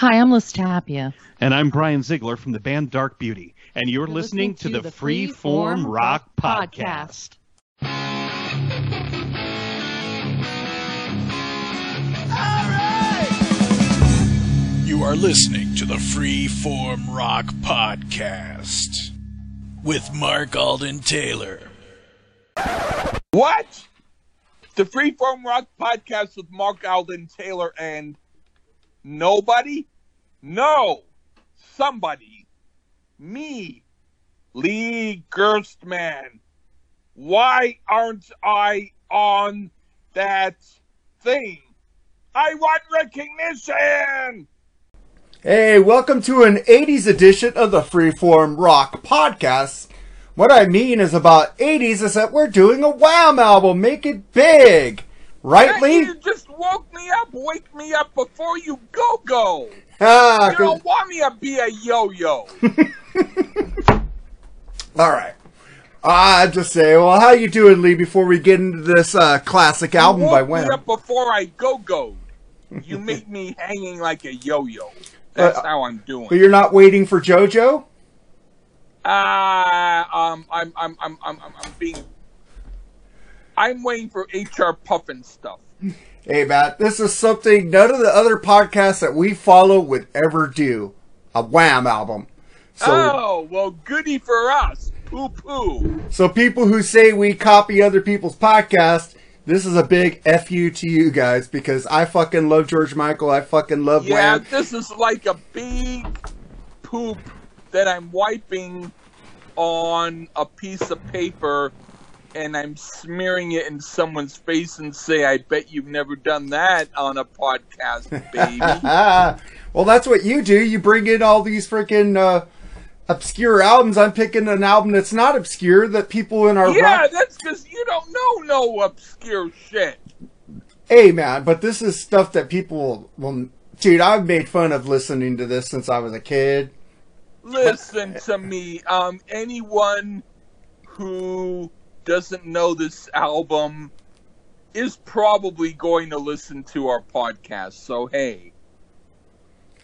Hi, I'm Liz Tapia. And I'm Brian Ziegler from the band Dark Beauty, and you're, You're listening, to, the Free Form Rock Podcast. You are listening to the Freeform Rock Podcast with Mark Alden Taylor. What? The Freeform Rock Podcast with Mark Alden Taylor and nobody? No, somebody. Me, Lee Gerstmann. Why aren't I on that thing? I want recognition! Hey, welcome to an 80s edition of the Freeform Rock Podcast. What I mean is about 80s is that we're doing a Wham album, make it big. Right, Lee? You just woke me up. Wake me up before you go go. Ah, You don't want me to be a yo-yo. all right. I just say, well, how you doing, Lee? Before we get into this uh, classic album by Wham. up before I go go. You make me hanging like a yo-yo. That's Uh, how I'm doing. But you're not waiting for JoJo? Uh, um, I'm, I'm, I'm, I'm, I'm, I'm being. I'm waiting for HR Pufnstuf. Hey, Matt, this is something none of the other podcasts that we follow would ever do. A Wham album. So, oh, well, goody for us. Poo poo. so people who say we copy other people's podcasts, this is a big fu to you guys because I fucking love George Michael. I fucking love Yeah, Wham. this is like a big poop that I'm wiping on a piece of paper and I'm smearing it in someone's face and say, I bet you've never done that on a podcast, baby. well, that's what you do. You bring in all these freaking uh, obscure albums. I'm picking an album that's not obscure that people in our yeah, rock that's because you don't know no obscure shit. Hey man, but this is stuff that people will. Dude, I've made fun of listening to this since I was a kid. Listen to me. Um, anyone who doesn't know this album is probably going to listen to our podcast. So hey,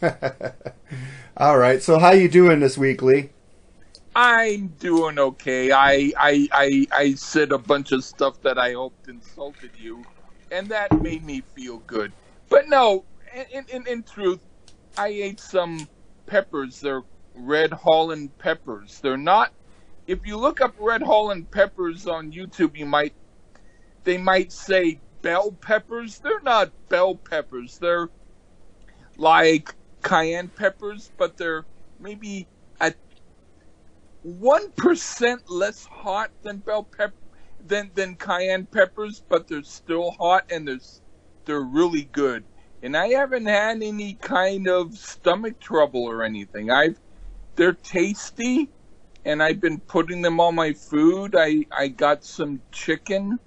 All right, so how you doing this week, Lee? I'm doing okay. I I I, I said a bunch of stuff that I hoped insulted you, and that made me feel good. But no, in in, in truth, I ate some peppers. They're red Holland peppers. They're not. If you look up red Holland peppers on YouTube, you might they might say bell peppers. They're not bell peppers. They're like cayenne peppers, but they're maybe a one percent less hot than bell pepper than than cayenne peppers, but they're still hot and they're they're really good. And I haven't had any kind of stomach trouble or anything. I've they're tasty, and I've been putting them on my food. I I got some chicken.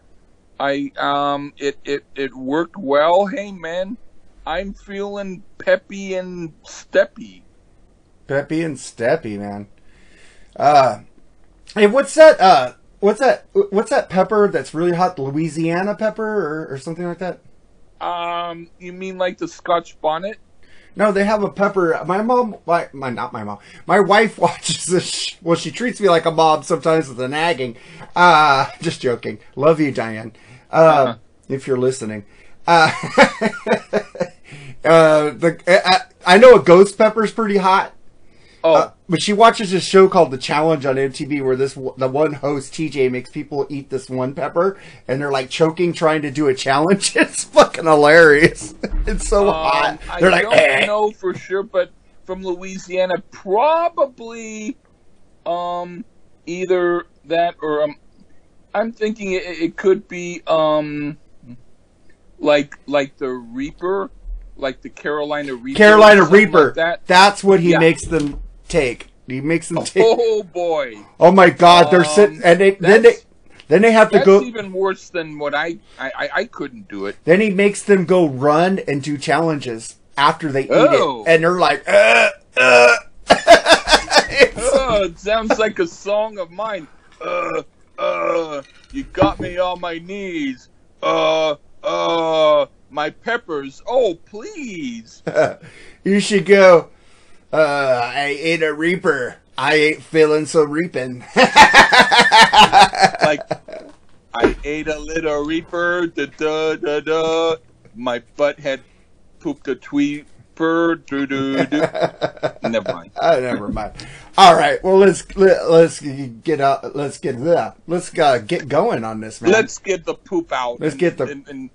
I um it it it worked well. Hey man, I'm feeling peppy and steppy. Peppy and Steppy, man. Uh, hey, what's that? Uh, what's that? What's that pepper that's really hot? Louisiana pepper or, or something like that? Um, you mean like the Scotch bonnet? No, they have a pepper. My mom, my, my not my mom. My wife watches this. Well, she treats me like a mom sometimes with the nagging. Uh, just joking. Love you, Diane. Uh, Uh-huh. if you're listening. Uh, uh, the I, I know a ghost pepper's pretty hot. Oh, Uh, but she watches this show called The Challenge on MTV, where this the one host TJ makes people eat this one pepper, and they're like choking trying to do a challenge. It's fucking hilarious. It's so um, hot. They're like, I don't "Eh." know for sure, but from Louisiana, probably, um, either that or um, I'm thinking it, it could be um, like like the Reaper, like the Carolina Reaper, Carolina Reaper. like that. That's what he Yeah. makes them take. He makes them take. Oh boy, Oh my God! They're Um, sitting, and they, then they then they have to that's go. even worse than what I I, I couldn't do it. Then he makes them go run and do challenges after they eat Oh. it, and they're like, uh, uh. Oh, it sounds like a song of mine. Uh, uh, you got me on my knees. Uh, uh, my peppers. Oh, please. you should go. Uh, I ate a reaper. I ain't feeling so reaping. like I ate a little reaper. Da da da da. My butt had pooped a tweeper. Do do do. Never mind. Oh, never mind. All right. Well, let's let, let's get out. Let's get uh, let's uh, get going on this, man. Let's get the poop out. Let's and, get the- and and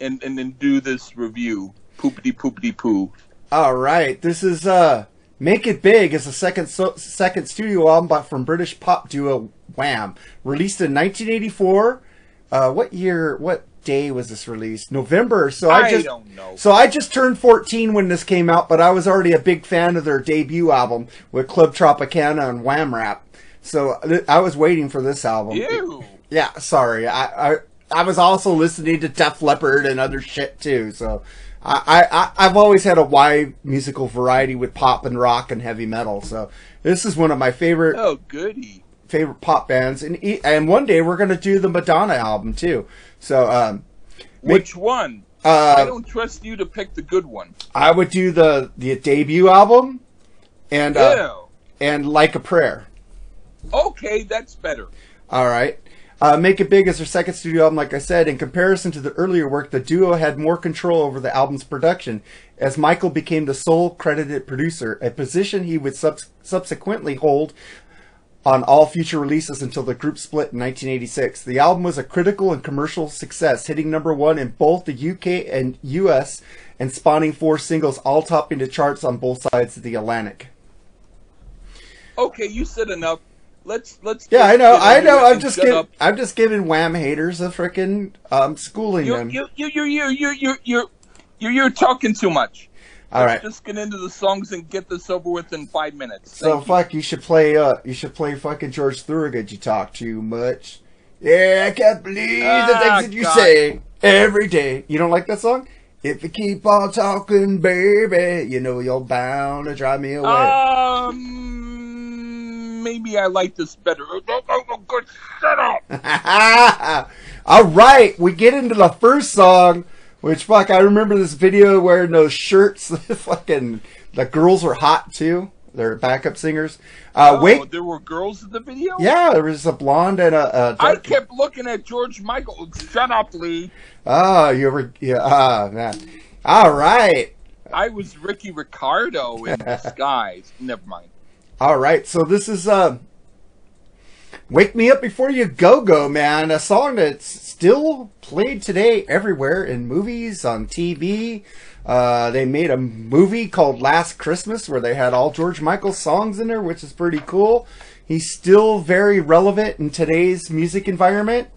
and, and, and do this review. Poopity poopity poo. All right. This is uh, "Make It Big" is the second so, second studio album by, from British pop duo Wham, released in 1984. Uh, what year? What day was this released? November. So I I just don't know. So I just turned 14 when this came out, but I was already a big fan of their debut album with Club Tropicana and Wham Rap. So I was waiting for this album. Ew. Yeah, sorry. I, I I was also listening to Def Leppard and other shit too. So I, I I've always had a wide musical variety with pop and rock and heavy metal. So this is one of my favorite Oh, goody. favorite pop bands. And and one day we're gonna do the Madonna album too. So um, Which one? I uh, don't trust you to pick the good one. I would do the the debut album and uh, and Like a Prayer. Okay, that's better. All right. Uh, Make It Big is their second studio album, like I said. In comparison to the earlier work, the duo had more control over the album's production, as Michael became the sole credited producer, a position he would subs- subsequently hold on all future releases until the group split in 1986. The album was a critical and commercial success, hitting number one in both the UK and US, and spawning four singles, all topping the charts on both sides of the Atlantic. Okay, you said enough let's let's. Yeah, I know, I know. I'm just giving, I'm just giving wham haters a freaking um schooling you, them. You you you you you you you you're, you're talking too much. All Let's right. Just get into the songs and get this over with in five minutes. so fuck, you. should play. Uh, you should play fucking George Thorogood. You talk too much. Yeah, I can't believe the ah, things that you God. say every day. You don't like that song? If you keep on talking, baby, you know you're bound to drive me away. Um, maybe I like this better. Oh, oh, oh, oh, good. Shut up. All right, we get into the first song, which fuck, I remember this video wearing those shirts. fucking, the girls were hot too. They're backup singers. Uh, oh, wait, there were girls in the video. yeah, there was a blonde and a. a I kept looking at George Michael. Shut up, Lee. Oh, you ever? Yeah, ah, man. All right, I was Ricky Ricardo in disguise. Never mind. All right. So this is uh, "Wake Me Up Before You Go Go," man. A song that's still played today everywhere in movies, on TV. Uh, they made a movie called Last Christmas where they had all George Michael songs in there, which is pretty cool. He's still very relevant in today's music environment.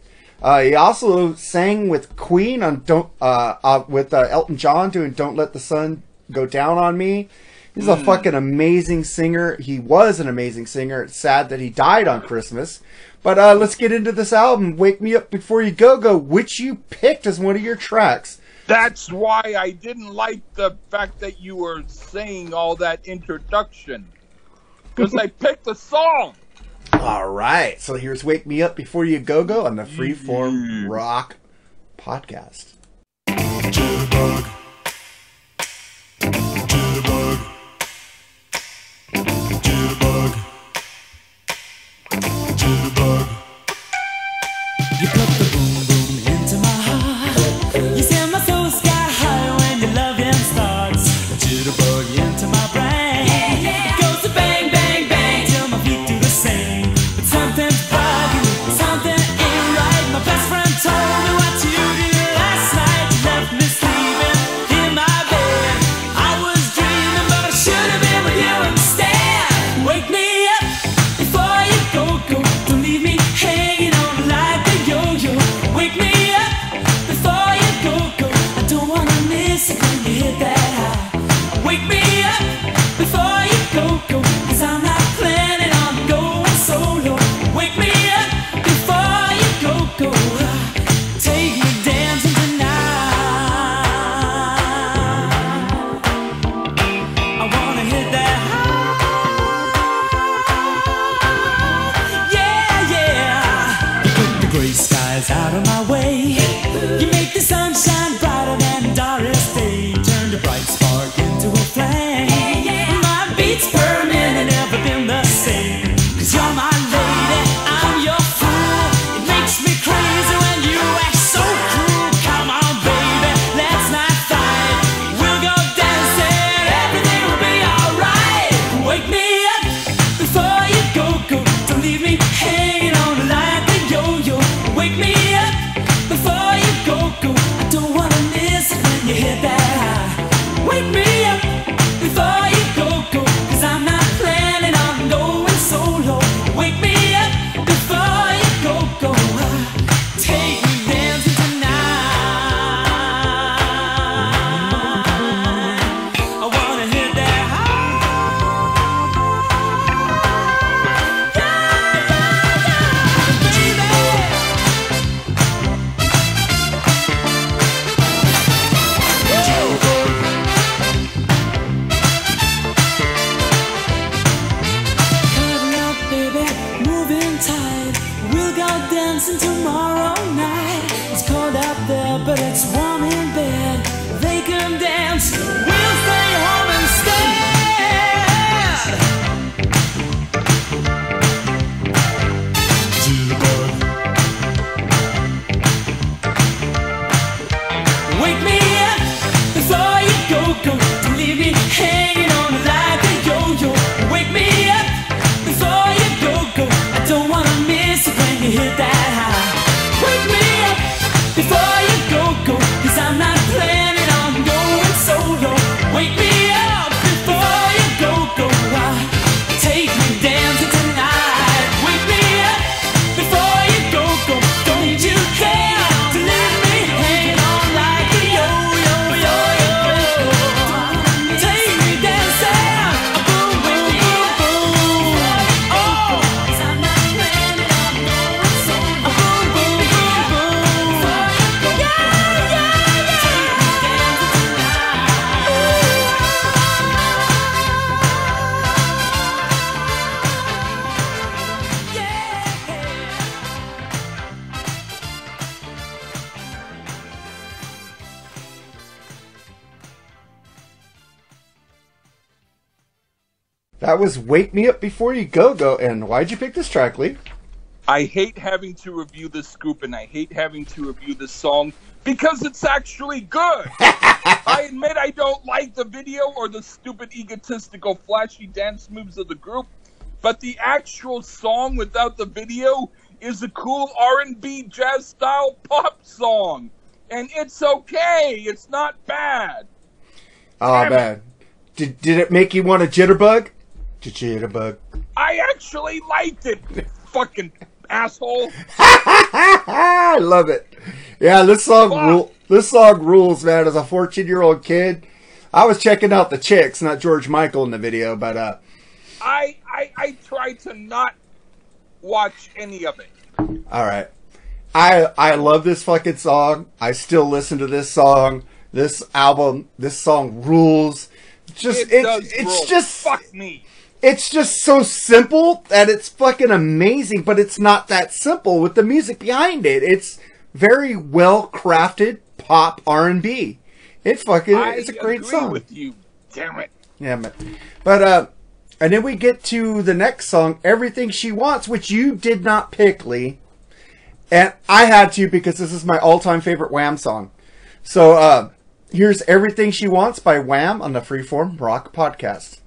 Uh, he also sang with Queen on "Don't" uh, uh, with uh, Elton John doing "Don't Let the Sun Go Down on Me." He's a fucking amazing singer. He was an amazing singer. It's sad that he died on Christmas. But uh, let's get into this album, "Wake Me Up Before You Go Go," which you picked as one of your tracks. That's why I didn't like the fact that you were saying all that introduction. Because I picked the song. All right, so here's "Wake Me Up Before You Go Go" on the Freeform Rock podcast. That was Wake Me Up Before You Go Go. And why'd you pick this track, Lee? I hate having to review this scoop and I hate having to review this song because it's actually good. I admit I don't like the video or the stupid egotistical flashy dance moves of the group, but the actual song without the video is a cool R&B jazz style pop song. And it's okay. It's not bad. Oh, Damn it. man. Did, did it make you want a jitterbug? Jitterbug. I actually liked it. Fucking asshole. I love it. Yeah, this song rule. This song rules, man. As a 14 year old kid, I was checking out the chicks, not George Michael in the video, but uh, I I I try to not watch any of it. all right. I I love this fucking song. I still listen to this song. This album, this song rules. Just It it's does it's rule. just fuck me. It's just so simple that it's fucking amazing, but it's not that simple with the music behind it. It's very well crafted pop R and B. It fucking I it's a great song. with you. Damn it. Yeah, man. But uh, and then we get to the next song, "Everything She Wants," which you did not pick, Lee, and I had to because this is my all-time favorite Wham song. So uh, here's "Everything She Wants" by Wham on the Freeform Rock Podcast.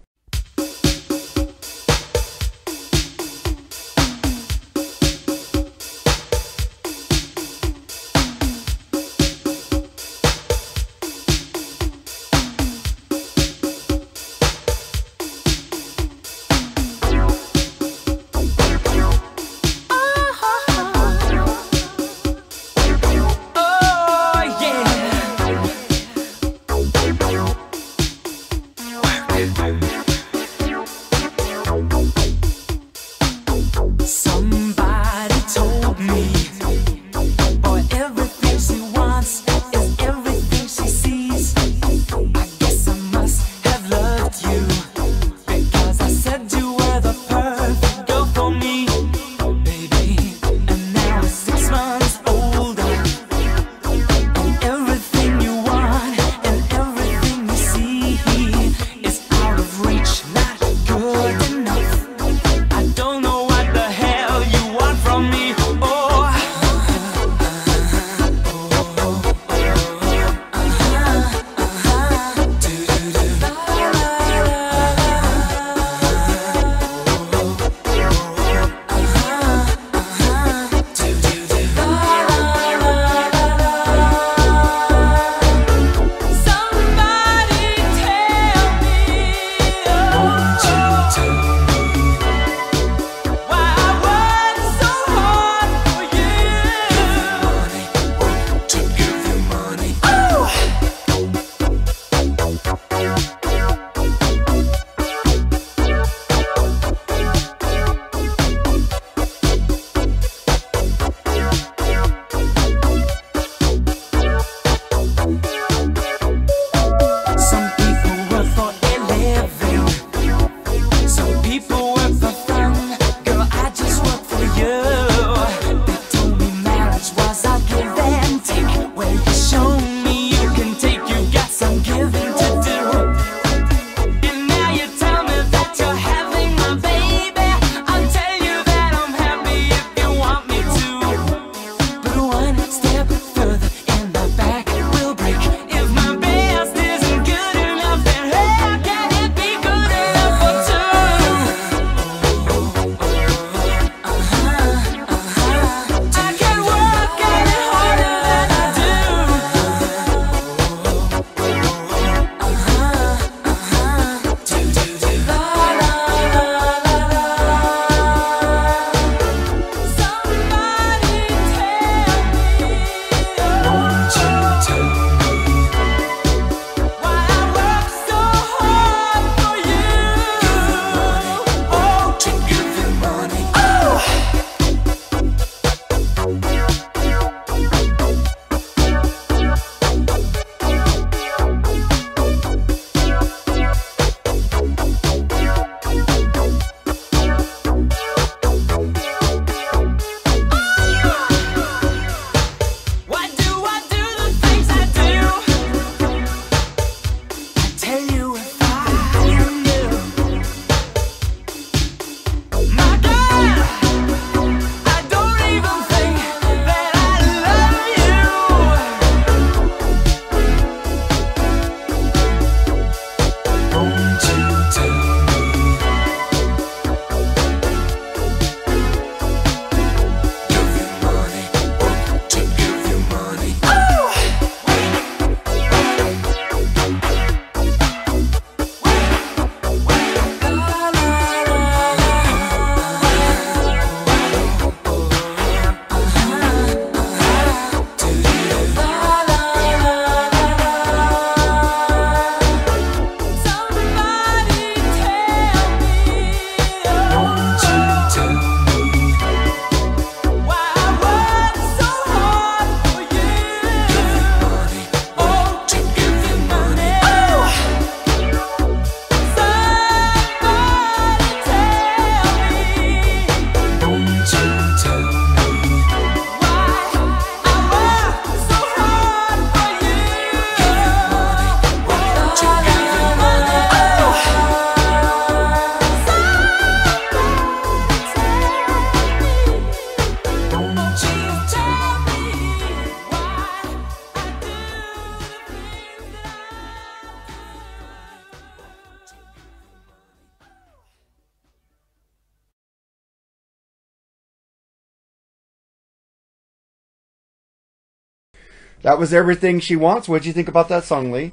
That was everything she wants. What'd you think about that song, Lee?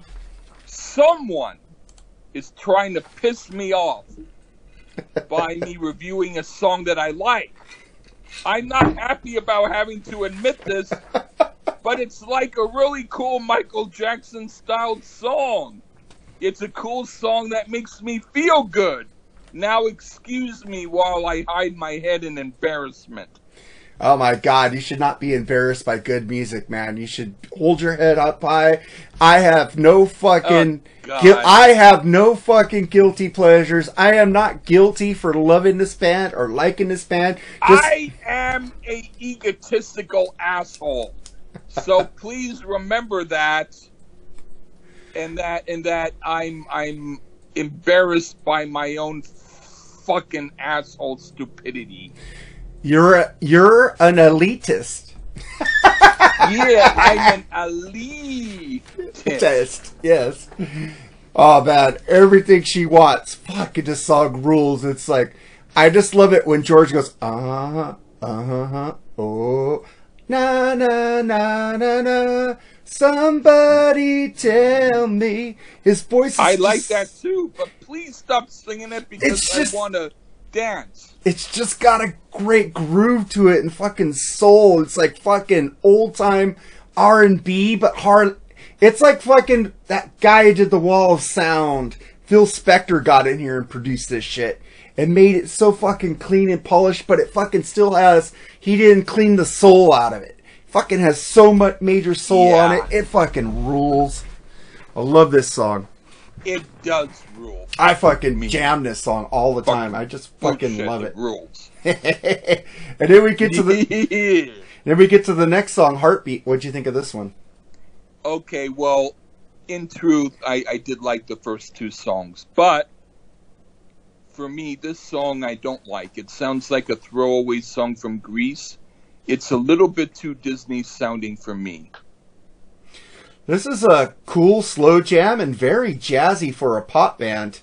Someone is trying to piss me off by me reviewing a song that I like. I'm not happy about having to admit this, but it's like a really cool Michael Jackson styled song. It's a cool song that makes me feel good. Now excuse me while I hide my head in embarrassment. Oh my god, you should not be embarrassed by good music, man. You should hold your head up high. I have no fucking Oh, gui- I have no fucking guilty pleasures. I am not guilty for loving this band or liking this band. Just I am a egotistical asshole. So please remember that and that and that I'm I'm embarrassed by my own fucking asshole stupidity. You're a, you're an elitist. Yeah, I'm an elitist. Test. Yes. Oh man, everything she wants. Fucking this song rules. It's like I just love it when George goes, uh huh, uh huh, oh, na na na na na. Somebody tell me. His voice. Is I like that too, but please stop singing it because just- I want to dance. It's just got a great groove to it and fucking soul. It's like fucking old time R and B, but hard. It's like fucking that guy who did the Wall of Sound. Phil Spector got in here and produced this shit and made it so fucking clean and polished, but it fucking still has. He didn't clean the soul out of it. Fucking has so much major soul on it. It fucking rules. I love this song. It does rule. I fucking jam this song all the time. I just fucking love it. rules. and then we get to the then we get to the next song, Heartbeat. What'd you think of this one? Okay, well, in truth, I, I did like the first two songs, but for me, this song I don't like. It sounds like a throwaway song from Grease. It's a little bit too Disney sounding for me. This is a cool slow jam and very jazzy for a pop band.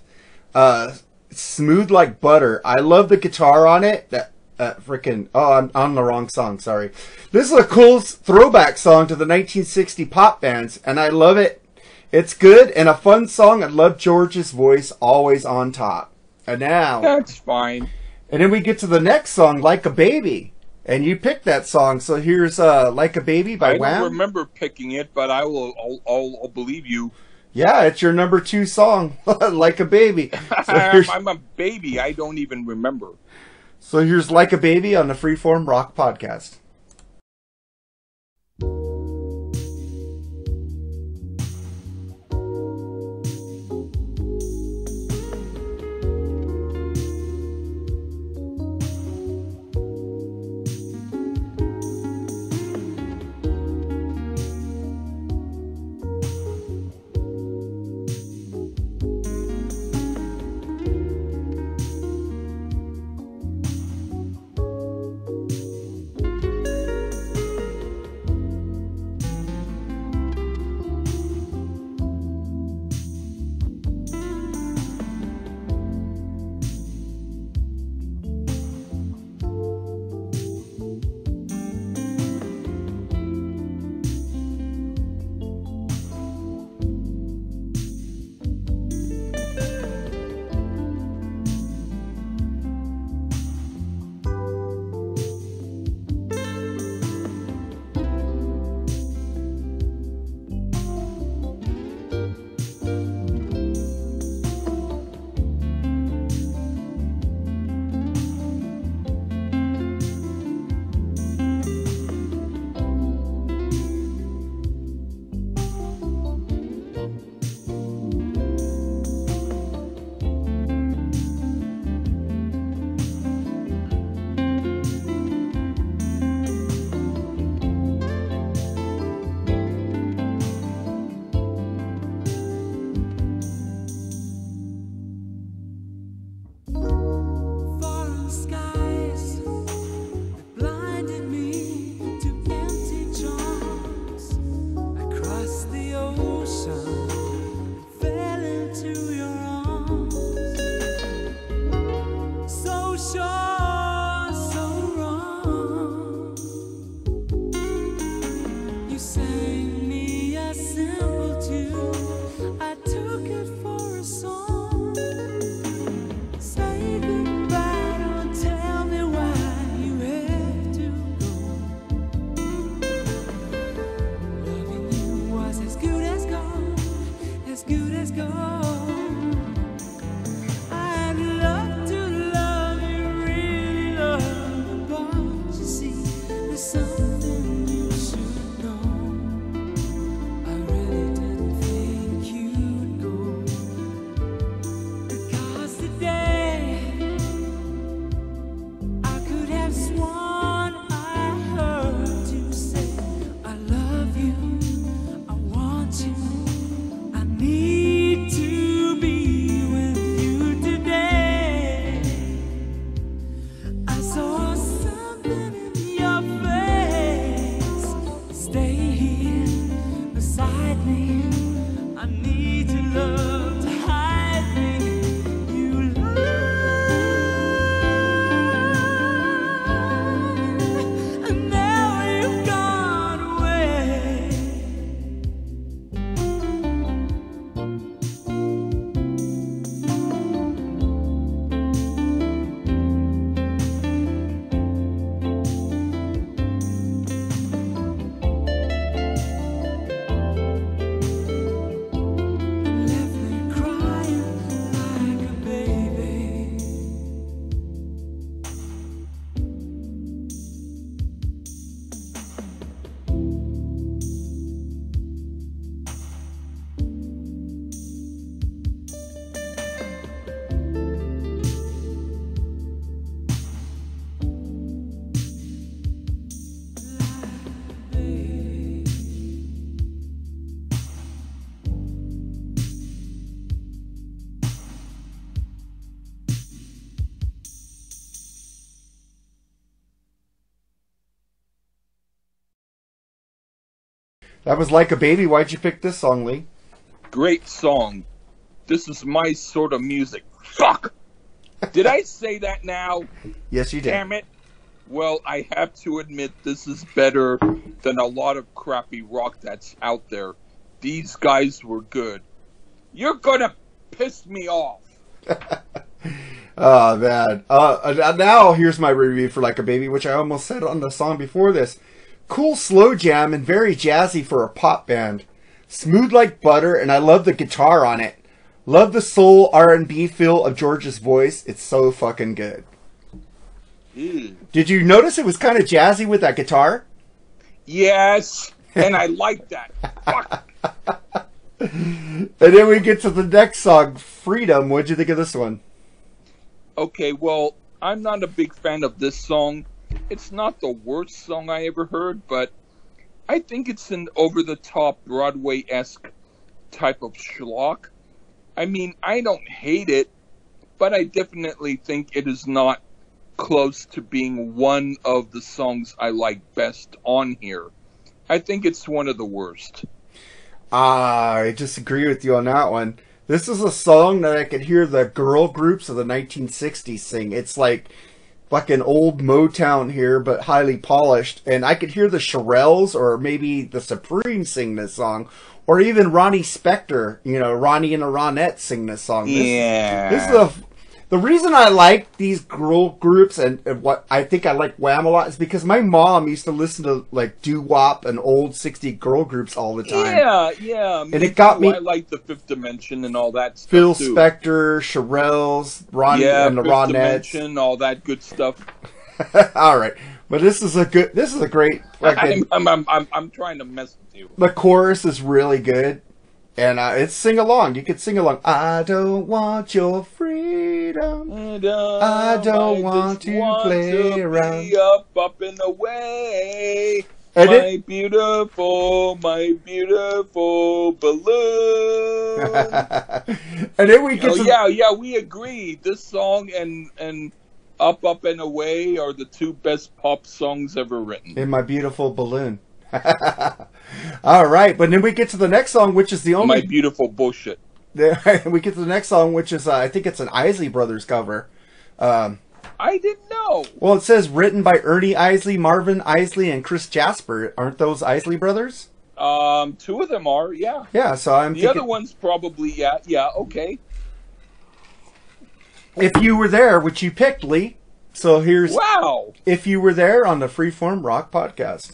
Uh, smooth like butter. I love the guitar on it. That uh, freaking oh, I'm on the wrong song. Sorry. This is a cool throwback song to the 1960 pop bands, and I love it. It's good and a fun song. I love George's voice, always on top. And now, That's fine. and then we get to the next song, "Like a Baby," and you picked that song. So here's uh, "Like a Baby" by I Wham. don't remember picking it, but I will. I'll, I'll, I'll believe you. Yeah, it's your number two song, like a baby. So I'm a baby. I don't even remember. so here's like a baby on the Freeform Rock Podcast. That was like a baby. Why'd you pick this song, Lee? Great song. This is my sort of music. Fuck! Did I say that now? Yes, you did. Damn it. Well, I have to admit this is better than a lot of crappy rock that's out there. These guys were good. You're gonna piss me off. Oh man. Uh, uh, now here's my review for Like a Baby, which I almost said on the song before this. Cool slow jam and very jazzy for a pop band. Smooth like butter, and I love the guitar on it. Love the soul R&B feel of George's voice. It's so fucking good. Ew. Did you notice it was kind of jazzy with that guitar? Yes, and I like that. Fuck. And then we get to the next song, Freedom. What'd you think of this one? Okay, well, I'm not a big fan of this song. It's not the worst song I ever heard, but I think it's an over the top Broadway esque type of schlock. I mean, I don't hate it, but I definitely think it is not close to being one of the songs I like best on here. I think it's one of the worst. Ah, I disagree with you on that one. This is a song that I could hear the girl groups of the 1960s sing. It's like like an old Motown here, but highly polished. And I could hear the Shirelles or maybe the Supremes sing this song, or even Ronnie Spector, you know, Ronnie and the Ronettes sing this song. This, Yeah. this is a the reason I like these girl groups and, and what I think I like Wham a lot is because my mom used to listen to like doo wop and old 60 girl groups all the time. Yeah, yeah. And it got me- I like the Fifth Dimension and all that stuff Phil too. Spector, Shirelles, Ronnie yeah, and the Fifth Ronettes. Dimension, all that good stuff. all right, but this is a good. This is a great. Like I'm, I'm, I'm, I'm, I'm trying to mess with you. the chorus is really good, and uh, it's sing along. You could sing along. I don't want your freedom. I don't I want just to want play to around. Up, up and away. And my it- beautiful, my beautiful balloon. and then we get oh yeah, yeah, we agree. This song and and Up, Up and Away are the two best pop songs ever written. in my beautiful balloon. all right, but then we get to the next song, which is the only My beautiful bullshit. we get to the next song, which is uh, I think it's an Isley Brothers cover. Um, I didn't know. Well, it says written by Ernie Isley, Marvin Isley, and Chris Jasper. Aren't those Isley brothers? Um, two of them are, yeah. Yeah, so I'm The thinking other one's probably, yeah, yeah, okay. if you were there, which you picked, Lee. So here's Wow. if you were there on the Freeform Rock podcast.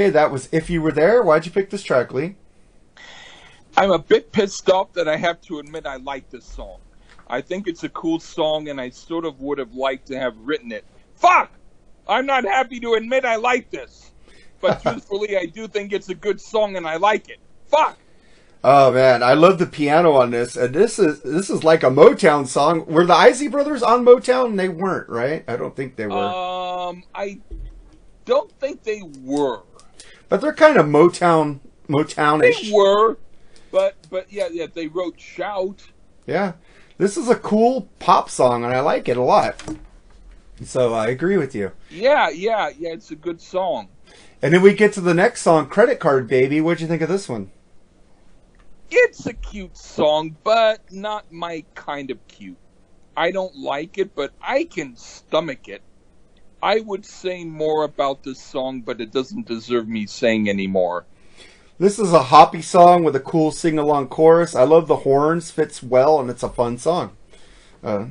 Okay, that was If You Were There. Why'd you pick this track, Lee? I'm a bit pissed off that I have to admit I like this song. I think it's a cool song, and I sort of would have liked to have written it. Fuck! I'm not happy to admit I like this. But truthfully, I do think it's a good song, and I like it. Fuck! Oh man, I love the piano on this, and this is this is like a Motown song. Were the Isley Brothers on Motown? They weren't, right? I don't think they were, Um, I don't think they were. But they're kind of Motown Motownish. They were, but but yeah, yeah, they wrote "Shout." Yeah, this is a cool pop song, and I like it a lot. So I agree with you. Yeah, yeah, yeah. It's a good song. And then we get to the next song, "Credit Card Baby." What'd you think of this one? It's a cute song, but not my kind of cute. I don't like it, but I can stomach it. I would say more about this song, but it doesn't deserve me saying anymore. This is a hoppy song with a cool sing-along chorus. I love the horns; fits well, and it's a fun song. Uh,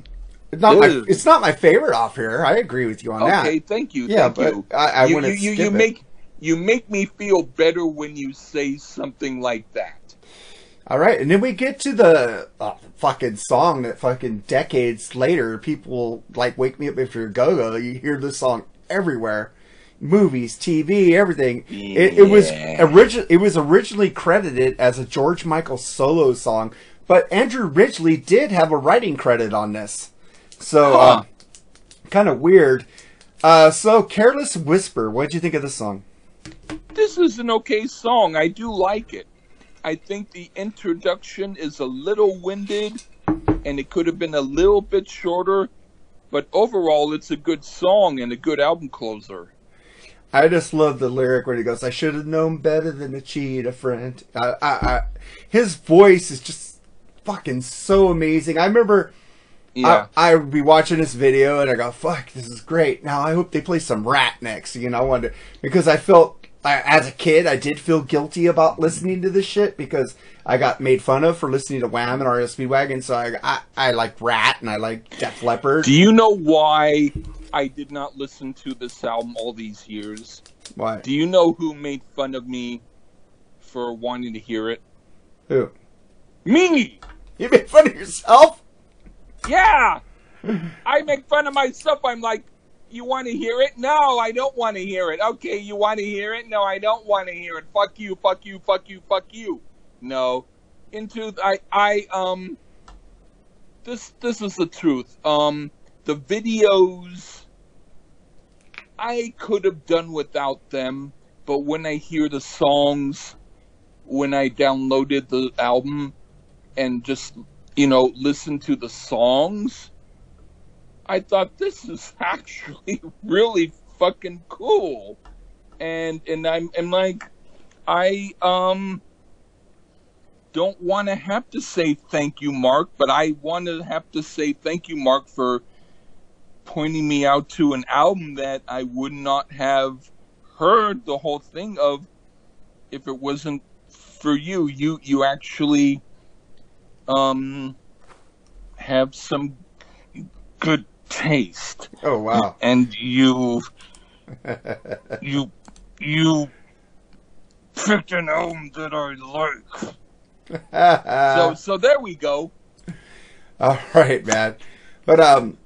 it's not my, it's not my favorite off here. I agree with you on that. Okay, thank you. Yeah, thank but you. I- I you, wouldn't you, you, you it. make you make me feel better when you say something like that. All right, and then we get to the uh, fucking song that fucking decades later people like "Wake Me Up If You're a Go-Go." You hear this song everywhere, movies, TV, everything. It, it was Yeah. origin. It was originally credited as a George Michael solo song, but Andrew Ridgeley did have a writing credit on this, so Huh. uh, kind of weird. Uh, so, "Careless Whisper." What'd you think of this song? This is an okay song. I do like it. I think the introduction is a little winded and it could have been a little bit shorter, but overall it's a good song and a good album closer. I just love the lyric where he goes, "I should have known better than to cheat a friend." I, I, I, his voice is just fucking so amazing. I remember Yeah. I, I would be watching this video and I go, "Fuck, this is great." Now I hope they play some Ratt next. You know, I wanted because I felt I, as a kid I did feel guilty about listening to this shit because I got made fun of for listening to Wham and REO Speedwagon. So I, I, I like Ratt and I like Def Leppard. Do you know why I did not listen to this album all these years? Why? Do you know who made fun of me for wanting to hear it? Who? Me! You made fun of yourself? Yeah! I make fun of myself. I'm like, you want to hear it? No, I don't want to hear it. Okay, you want to hear it? No, I don't want to hear it. Fuck you, fuck you, fuck you, fuck you. No. Into I I um this this is the truth. Um the videos I could have done without them, but when I hear the songs when I downloaded the album and just you know listen to the songs I thought this is actually really fucking cool. And and I'm like I um don't want to have to say thank you Mark, but I want to have to say thank you Mark for pointing me out to an album that I would not have heard the whole thing of if it wasn't for you. You you actually um have some good taste Oh wow. and you you you picked an album that I like. So so there we go. All right, man. But um,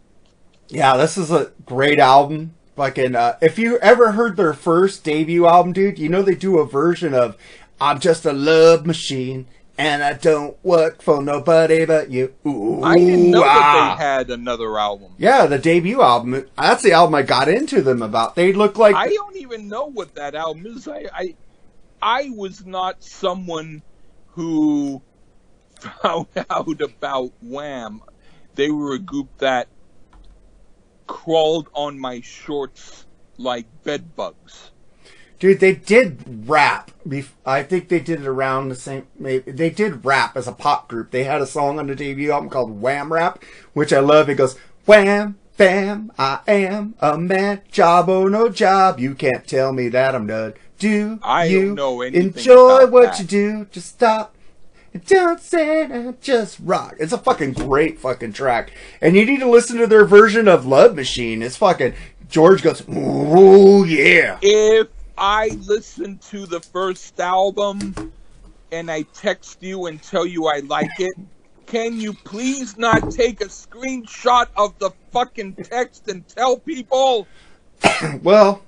yeah, this is a great album. Fucking, uh, if you ever heard their first debut album, dude, you know they do a version of "I'm Just a Love Machine and I Don't Work for Nobody But You." Ooh, I didn't know ah. that they had another album. Yeah, the debut album. That's the album I got into them about. They look like I don't even know what that album is. I I, I was not someone who found out about Wham. They were a group that crawled on my shorts like bed bugs. Dude, they did rap. I think they did it around the same. Maybe they did rap as a pop group. They had a song on the debut album called Wham Rap, which I love. It goes Wham, bam, I am a man. Job or no job, you can't tell me that I'm done. Do I you know anything enjoy what that. you do? Just stop. and Don't say that, just rock. It's a fucking great fucking track. And you need to listen to their version of Love Machine. It's fucking, George goes, ooh, yeah. If I listen to the first album and I text you and tell you I like it, can you please not take a screenshot of the fucking text and tell people? Well,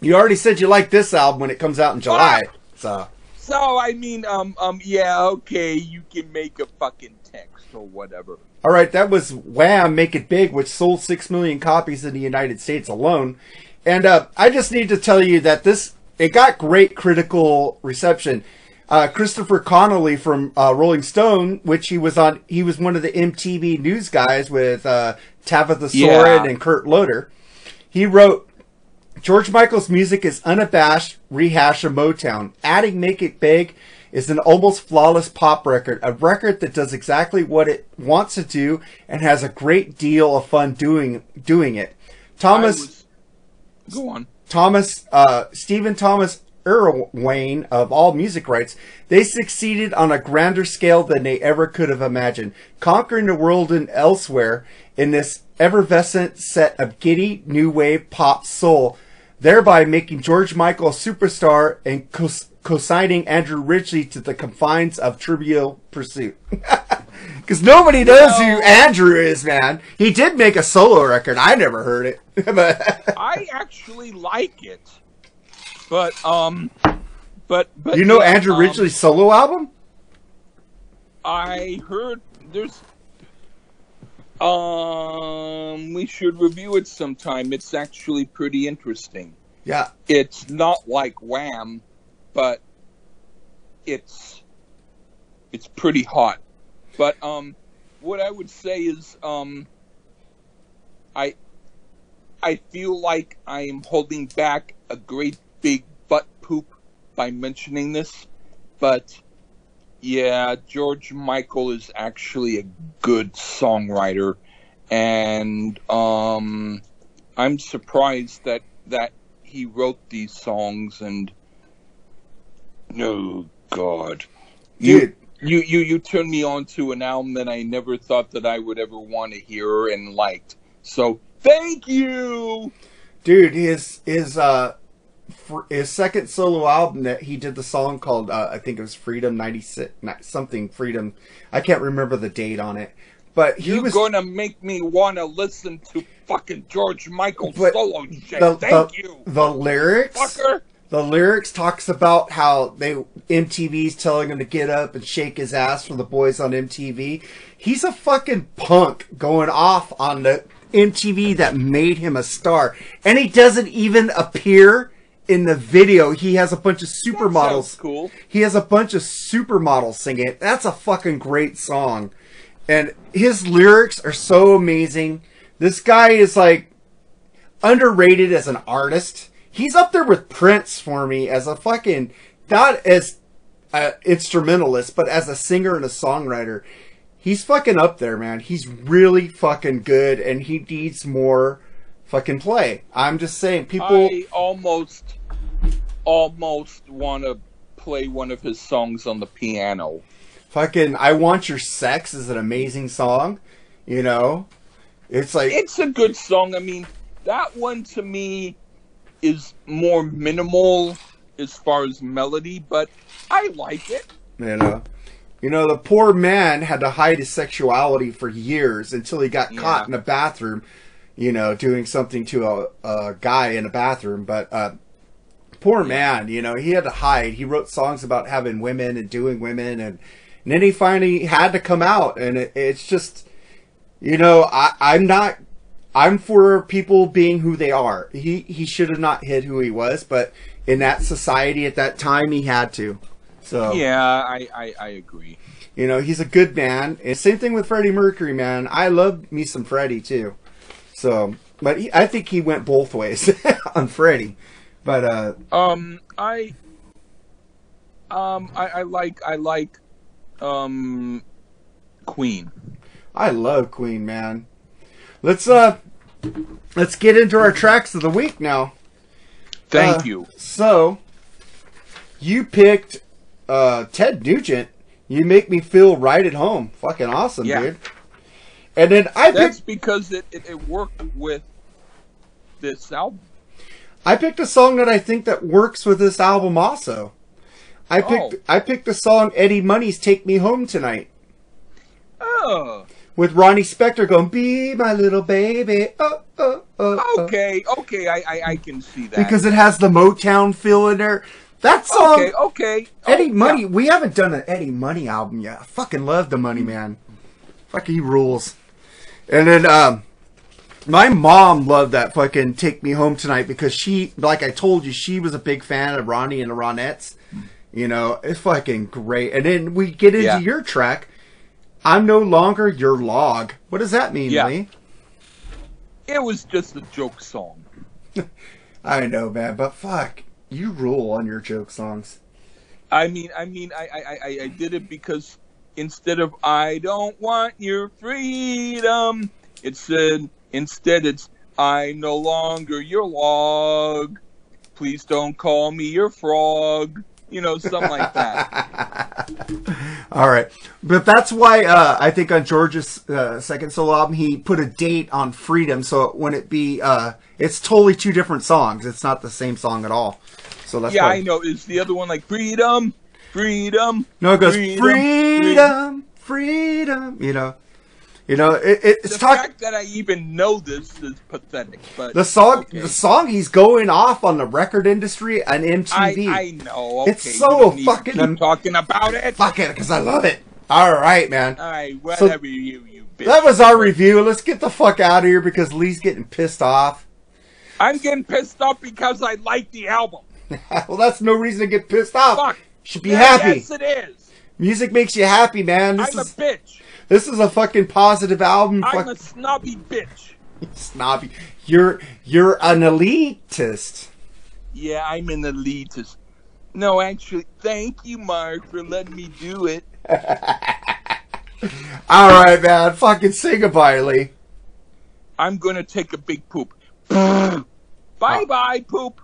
you already said you like this album when it comes out in July. So So I mean, um, um, yeah, okay, you can make a fucking text or whatever. All right, that was Wham! Make It Big, which sold six million copies in the United States alone. And uh, I just need to tell you that this it got great critical reception. Uh, Christopher Connelly from uh, Rolling Stone, which he was on, he was one of the MTV news guys with uh, Tabitha Yeah. Soren and Kurt Loder. He wrote, George Michael's music is unabashed rehash of Motown. Adding Make It Big is an almost flawless pop record, a record that does exactly what it wants to do and has a great deal of fun doing doing it. Thomas go on. Thomas, uh, Stephen Thomas Erlewine of All Music writes, they succeeded on a grander scale than they ever could have imagined, conquering the world and elsewhere in this effervescent set of giddy new wave pop soul, thereby making George Michael a superstar and cos- co-signing Andrew Ridgeley to the confines of Trivial Pursuit. Because nobody knows who Andrew is, man. He did make a solo record. I never heard it, but. I actually like it, but um, but but You know yeah, Andrew um, Ridgeley's solo album? I heard there's. Um, we should review it sometime. It's actually pretty interesting. Yeah. It's not like Wham, but it's it's pretty hot. But um, what I would say is um, I I feel like I am holding back a great big butt poop by mentioning this, but yeah, George Michael is actually a good songwriter, and um, I'm surprised that that he wrote these songs. And no, God, Dude. You you you turned me on to an album that I never thought that I would ever want to hear and liked. So thank you. Dude, his his uh his second solo album that he did the song called uh, I think it was Freedom 96 something Freedom. I can't remember the date on it. But he You're was gonna make me want to listen to fucking George Michael solo shit. the, Thank the, you, the lyrics fucker. The lyrics talks about how they MTV's telling him to get up and shake his ass for the boys on MTV. He's a fucking punk going off on the MTV that made him a star, and he doesn't even appear in the video. He has a bunch of supermodels. Cool. He has a bunch of supermodels singing it. That's a fucking great song. And his lyrics are so amazing. This guy is like underrated as an artist. He's up there with Prince for me as a fucking not as an instrumentalist, but as a singer and a songwriter. He's fucking up there, man. He's really fucking good, and he needs more fucking play. I'm just saying, people. I almost, almost want to play one of his songs on the piano. fucking I Want Your Sex is an amazing song. You know? It's like It's a good song. I mean, that one to me is more minimal as far as melody, but I like it. you know. You know, the poor man had to hide his sexuality for years until he got caught in a bathroom, you know, doing something to a, a guy in a bathroom. But uh, poor man, you know, he had to hide. He wrote songs about having women and doing women, and, and then he finally had to come out. And it, it's just, you know, I, I'm not. I'm for people being who they are. He he should have not hid who he was, but in that society at that time, he had to. So Yeah, I, I, I agree. you know, he's a good man. And same thing with Freddie Mercury, man. I love me some Freddie too. So, but he, I think he went both ways on Freddie. But uh, Um, I, um, I, I like, I like, um, Queen. I love Queen, man. Let's uh, let's get into our tracks of the week now. Thank Uh, you. So, you picked uh, Ted Nugent. You make me feel right at home. Fucking awesome, Yeah. dude. And then I That's picked. because it, it, it worked with this album. I picked a song that I think that works with this album also. I picked Oh. I picked the song Eddie Money's "Take Me Home Tonight" Oh, with Ronnie Spector going "Be my little baby." Oh, oh, oh, oh. okay, okay, I, I, I can see that. because it has the Motown feel in there. That song, okay, okay. Eddie Oh, Money. yeah. We haven't done an Eddie Money album yet. I fucking love the Money Man. Fucking he rules. And then, um, my mom loved that fucking "Take Me Home Tonight" because she, like I told you, she was a big fan of Ronnie and the Ronettes. You know, it's fucking great. And then we get into Yeah. your track. I'm no longer your log. What does that mean, Yeah. Lee? It was just a joke song. I know, man, but fuck, you rule on your joke songs. I mean, I mean, I, I, I, I did it because instead of "I don't want your freedom," it said instead it's "I'm no longer your log. Please don't call me your frog." You know, something like that. All right, but that's why uh, I think on George's uh, second solo album he put a date on Freedom, so when it be, uh, it's totally two different songs. It's not the same song at all. So that's yeah, why. I know. Is the other one like freedom, freedom? No, it goes Freedom, freedom, freedom. You know, you know, it, it, it's The talking. fact that I even know this is pathetic. But The song, okay. the song, he's going off on the record industry and I, MTV. I know. Okay, It's so don't need to fucking am- talking about it. Fuck it, because I love it. All right, man. All right, whatever you you bitch. That was our review. Let's get the fuck out of here because Lee's getting pissed off. I'm getting pissed off because I like the album. well, that's no reason to get pissed off. Fuck. Should be Yeah, happy. Yes, it is. Music makes you happy, man. This I'm is a bitch. This is a fucking positive album. I'm Fuck a snobby bitch. snobby. You're you're an elitist. Yeah, I'm an elitist. No, actually, thank you, Mark, for letting me do it. All right, man. Fucking say goodbye, Lee. I'm gonna take a big poop. bye bye, poop.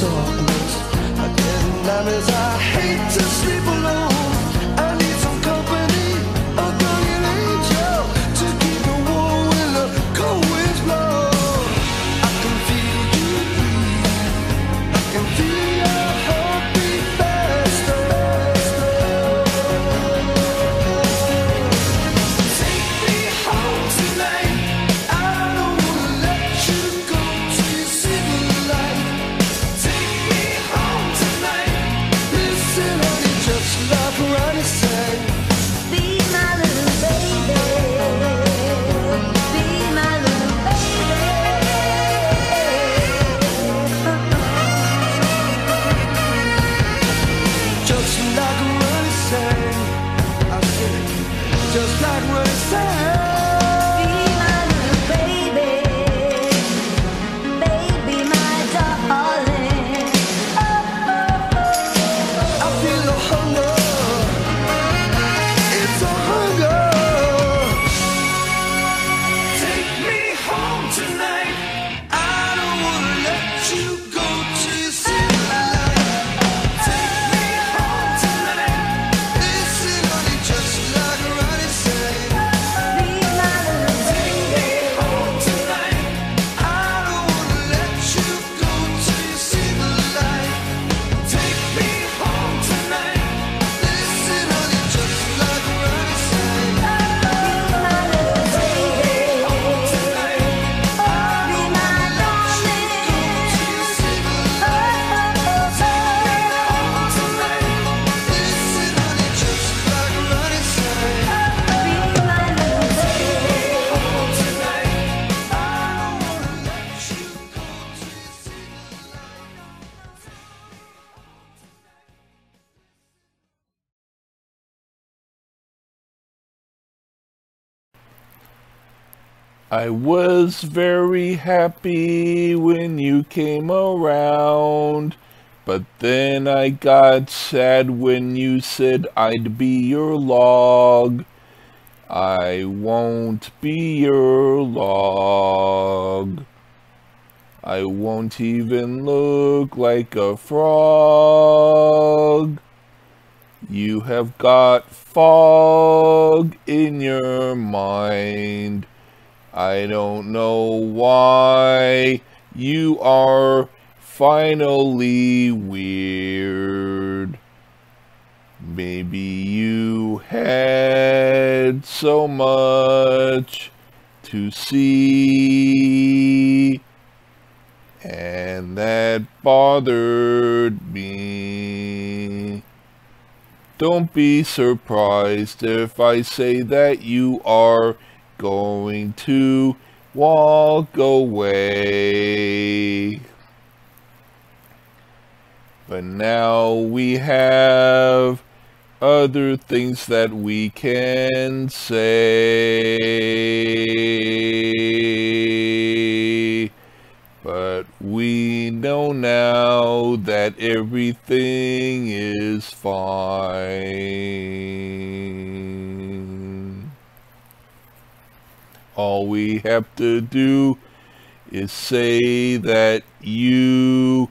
darkness Again, memories I hate to sleep I was very happy when you came around, but then I got sad when you said I'd be your log. I won't be your log. I won't even look like a frog. You have got fog in your mind. I don't know why you are finally weird. Maybe you had so much to see, and that bothered me. Don't be surprised if I say that you are going to walk away. But now we have other things that we can say. But we know now that everything is fine. All we have to do is say that you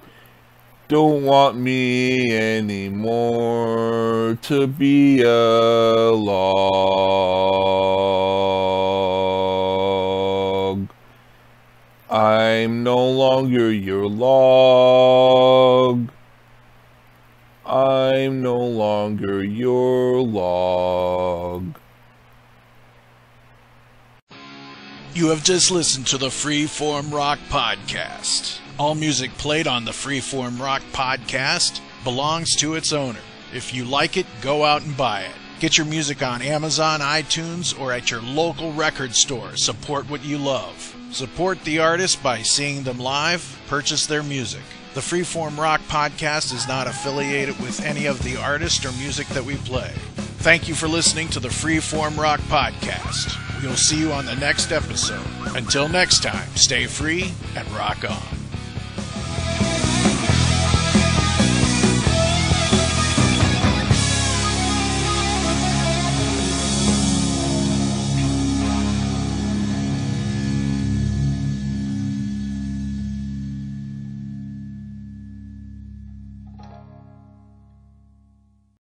don't want me anymore to be a log. I'm no longer your log. I'm no longer your log. You have just listened to the Freeform Rock Podcast. All music played on the Freeform Rock Podcast belongs to its owner. If you like it, go out and buy it. Get your music on Amazon, iTunes, or at your local record store. Support what you love. Support the artist by seeing them live, purchase their music. The Freeform Rock Podcast is not affiliated with any of the artists or music that we play. Thank you for listening to the Freeform Rock Podcast. We'll see you on the next episode. Until next time, stay free and rock on.